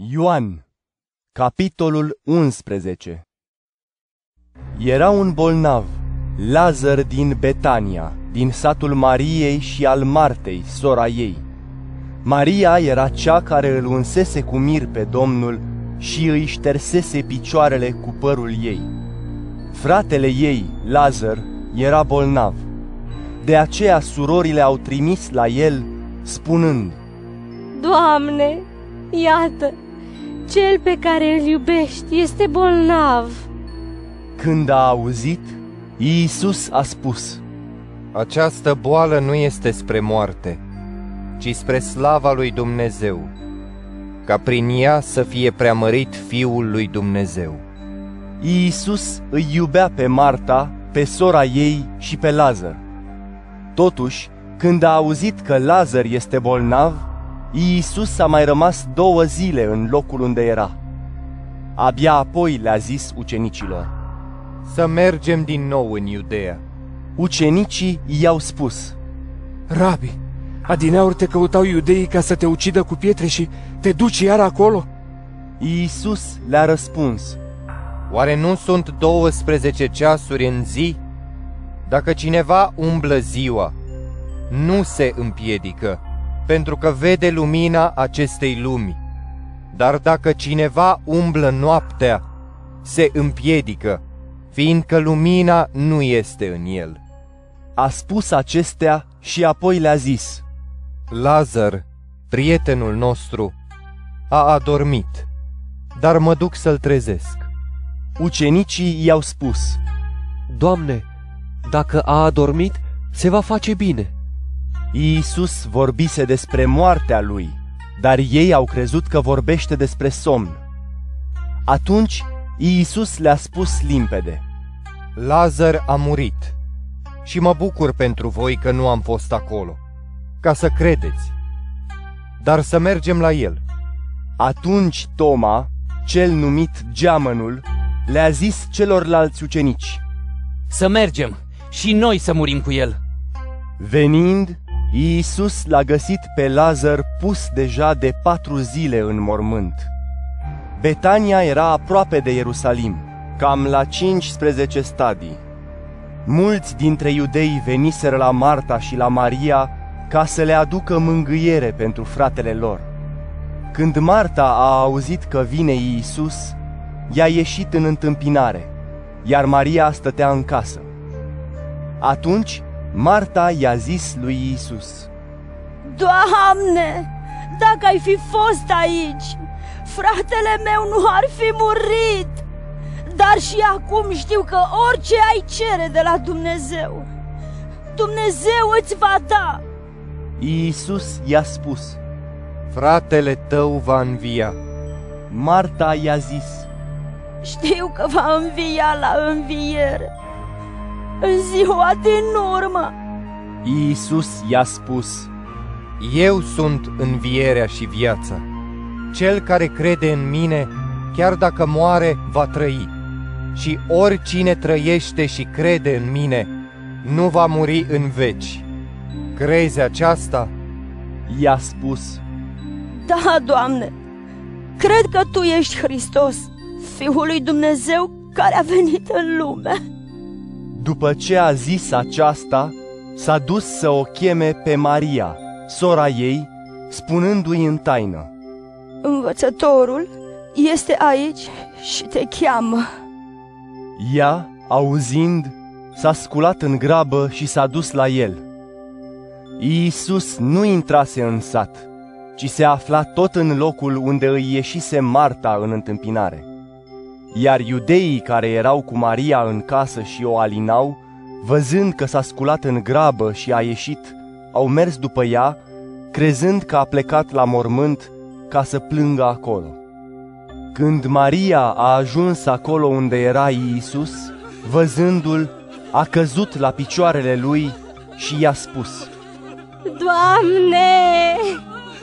Ioan, capitolul 11 Era un bolnav, Lazar din Betania, din satul Mariei și al Martei, sora ei. Maria era cea care îl unsese cu mir pe Domnul și îi ștersese picioarele cu părul ei. Fratele ei, Lazar, era bolnav. De aceea surorile au trimis la el, spunând, Doamne, iată, cel pe care îl iubești este bolnav. Când a auzit, Iisus a spus, Această boală nu este spre moarte, ci spre slava lui Dumnezeu, ca prin ea să fie preamărit Fiul lui Dumnezeu. Iisus îi iubea pe Marta, pe sora ei și pe Lazar. Totuși, când a auzit că Lazar este bolnav, Iisus a mai rămas două zile în locul unde era. Abia apoi le-a zis ucenicilor. Să mergem din nou în Iudea. Ucenicii i-au spus, Rabi, adineauri te căutau iudeii ca să te ucidă cu pietre și te duci iar acolo? Iisus le-a răspuns, Oare nu sunt 12 ceasuri în zi? Dacă cineva umblă ziua, nu se împiedică, pentru că vede lumina acestei lumi. Dar dacă cineva umblă noaptea, se împiedică, fiindcă lumina nu este în el. a spus acestea și apoi le-a zis, Lazar, prietenul nostru, a adormit, dar mă duc să-l trezesc. Ucenicii i-au spus, Doamne, dacă a adormit, se va face bine. Iisus vorbise despre moartea lui, dar ei au crezut că vorbește despre somn. Atunci Iisus le-a spus limpede, Lazar a murit și mă bucur pentru voi că nu am fost acolo, ca să credeți. Dar să mergem la el. Atunci Toma, cel numit Geamănul, le-a zis celorlalți ucenici, Să mergem și noi să murim cu el. Venind, Iisus l-a găsit pe Lazar pus deja de patru zile în mormânt. Betania era aproape de Ierusalim, cam la 15 stadii. Mulți dintre iudei veniseră la Marta și la Maria ca să le aducă mângâiere pentru fratele lor. Când Marta a auzit că vine Iisus, i-a ieșit în întâmpinare, iar Maria stătea în casă. Atunci Marta i-a zis lui Iisus, Doamne, dacă ai fi fost aici, fratele meu nu ar fi murit. Dar și acum știu că orice ai cere de la Dumnezeu, Dumnezeu îți va da. Iisus i-a spus, Fratele tău va învia. Marta i-a zis, Știu că va învia la înviere, în ziua din urmă. Iisus i-a spus, Eu sunt învierea și viața. Cel care crede în mine, chiar dacă moare, va trăi. Și oricine trăiește și crede în mine, nu va muri în veci. Crezi aceasta? i-a spus, Da, Doamne, cred că Tu ești Hristos, Fiul lui Dumnezeu care a venit în lume. După ce a zis aceasta, s-a dus să o cheme pe Maria, sora ei, spunându-i în taină, Învățătorul este aici și te cheamă. Ea, auzind, s-a sculat în grabă și s-a dus la el. Iisus nu intrase în sat, ci se afla tot în locul unde îi ieșise Marta în întâmpinare. Iar iudeii care erau cu Maria în casă și o alinau, văzând că s-a sculat în grabă și a ieșit, au mers după ea, crezând că a plecat la mormânt ca să plângă acolo. Când Maria a ajuns acolo unde era Iisus, văzându-l, a căzut la picioarele lui și i-a spus, Doamne,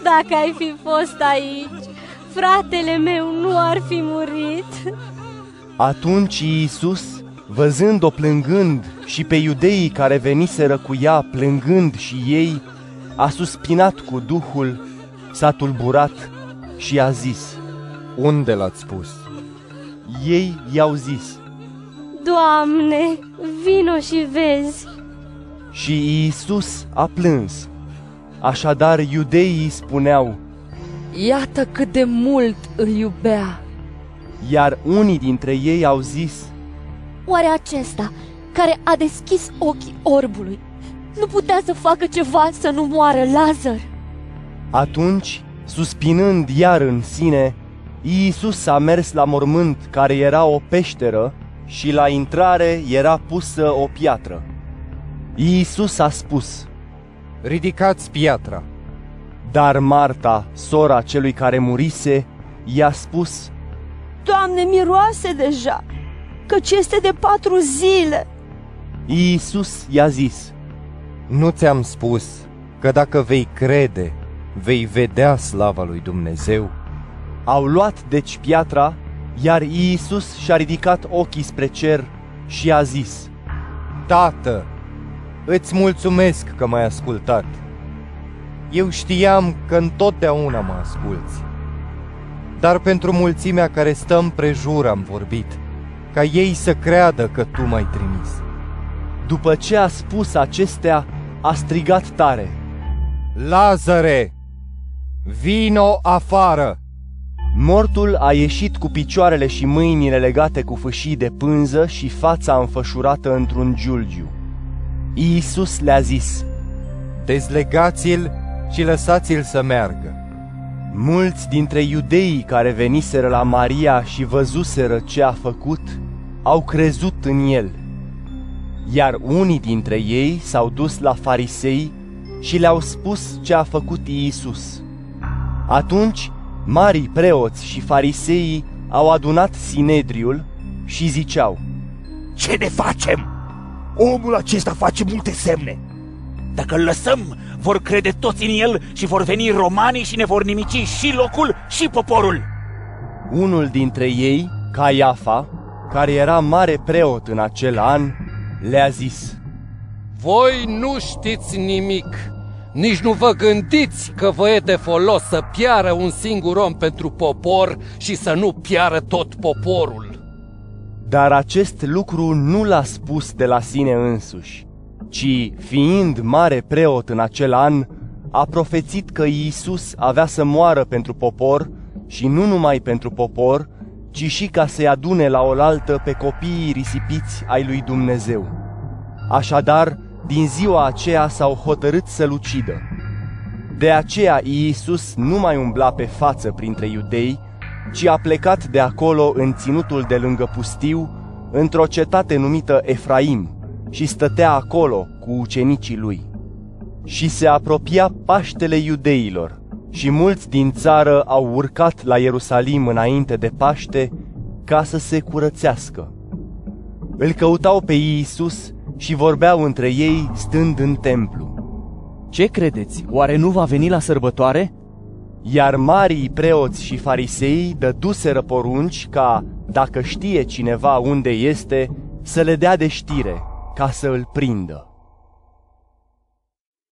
dacă ai fi fost aici, fratele meu nu ar fi murit. Atunci Iisus, văzând-o plângând și pe iudeii care veniseră cu ea plângând și ei, a suspinat cu Duhul, s-a tulburat și a zis, unde l-ați pus? Ei i-au zis Doamne, vino și vezi. și Iisus a plâns. Așadar iudeii spuneau, Iată cât de mult îl iubea. Iar unii dintre ei au zis, Oare acesta, care a deschis ochii orbului, nu putea să facă ceva să nu moară Lazar? Atunci, suspinând iar în sine, Iisus a mers la mormânt care era o peșteră și la intrare era pusă o piatră. Iisus a spus, Ridicați piatra. dar Marta, sora celui care murise, i-a spus, Doamne, miroase deja, căci este de patru zile. Iisus i-a zis, Nu ți-am spus că dacă vei crede, vei vedea slava lui Dumnezeu? Au luat deci piatra, iar Iisus și-a ridicat ochii spre cer și a zis, Tată, îți mulțumesc că m-ai ascultat. Eu știam că întotdeauna mă asculți. Dar pentru mulțimea care stă împrejur am vorbit, ca ei să creadă că tu m-ai trimis. După ce a spus acestea, a strigat tare, Lazare, vino afară! Mortul a ieșit cu picioarele și mâinile legate cu fâșii de pânză și fața înfășurată într-un giulgiu. Iisus le-a zis, Dezlegați-l și lăsați-l să meargă. Mulți dintre iudeii care veniseră la Maria și văzuseră ce a făcut, au crezut în el. Iar unii dintre ei s-au dus la farisei și le-au spus ce a făcut Iisus. Atunci, marii preoți și fariseii au adunat Sinedriul și ziceau, Ce ne facem? Omul acesta face multe semne. Dacă îl lăsăm, vor crede toți în el și vor veni romanii și ne vor nimici și locul și poporul. Unul dintre ei, Caiafa, care era mare preot în acel an, le-a zis, Voi nu știți nimic, nici nu vă gândiți că vă e de folos să piară un singur om pentru popor și să nu piară tot poporul. Dar acest lucru nu l-a spus de la sine însuși, ci, fiind mare preot în acel an, a profețit că Iisus avea să moară pentru popor și nu numai pentru popor, ci și ca să-i adune la oaltă pe copiii risipiți ai lui Dumnezeu. Așadar, din ziua aceea s-au hotărât să-l ucidă. De aceea Iisus nu mai umbla pe față printre iudei, ci a plecat de acolo în ținutul de lângă pustiu, într-o cetate numită Efraim, și stătea acolo cu ucenicii lui. Și se apropia Paștele iudeilor, și mulți din țară au urcat la Ierusalim înainte de Paște ca să se curățească. Îl căutau pe Iisus și vorbeau între ei stând în templu. Ce credeți? Oare nu va veni la sărbătoare? Iar marii preoți și farisei dăduseră porunci ca, dacă știe cineva unde este, să le dea de știre, ca să îl prindă.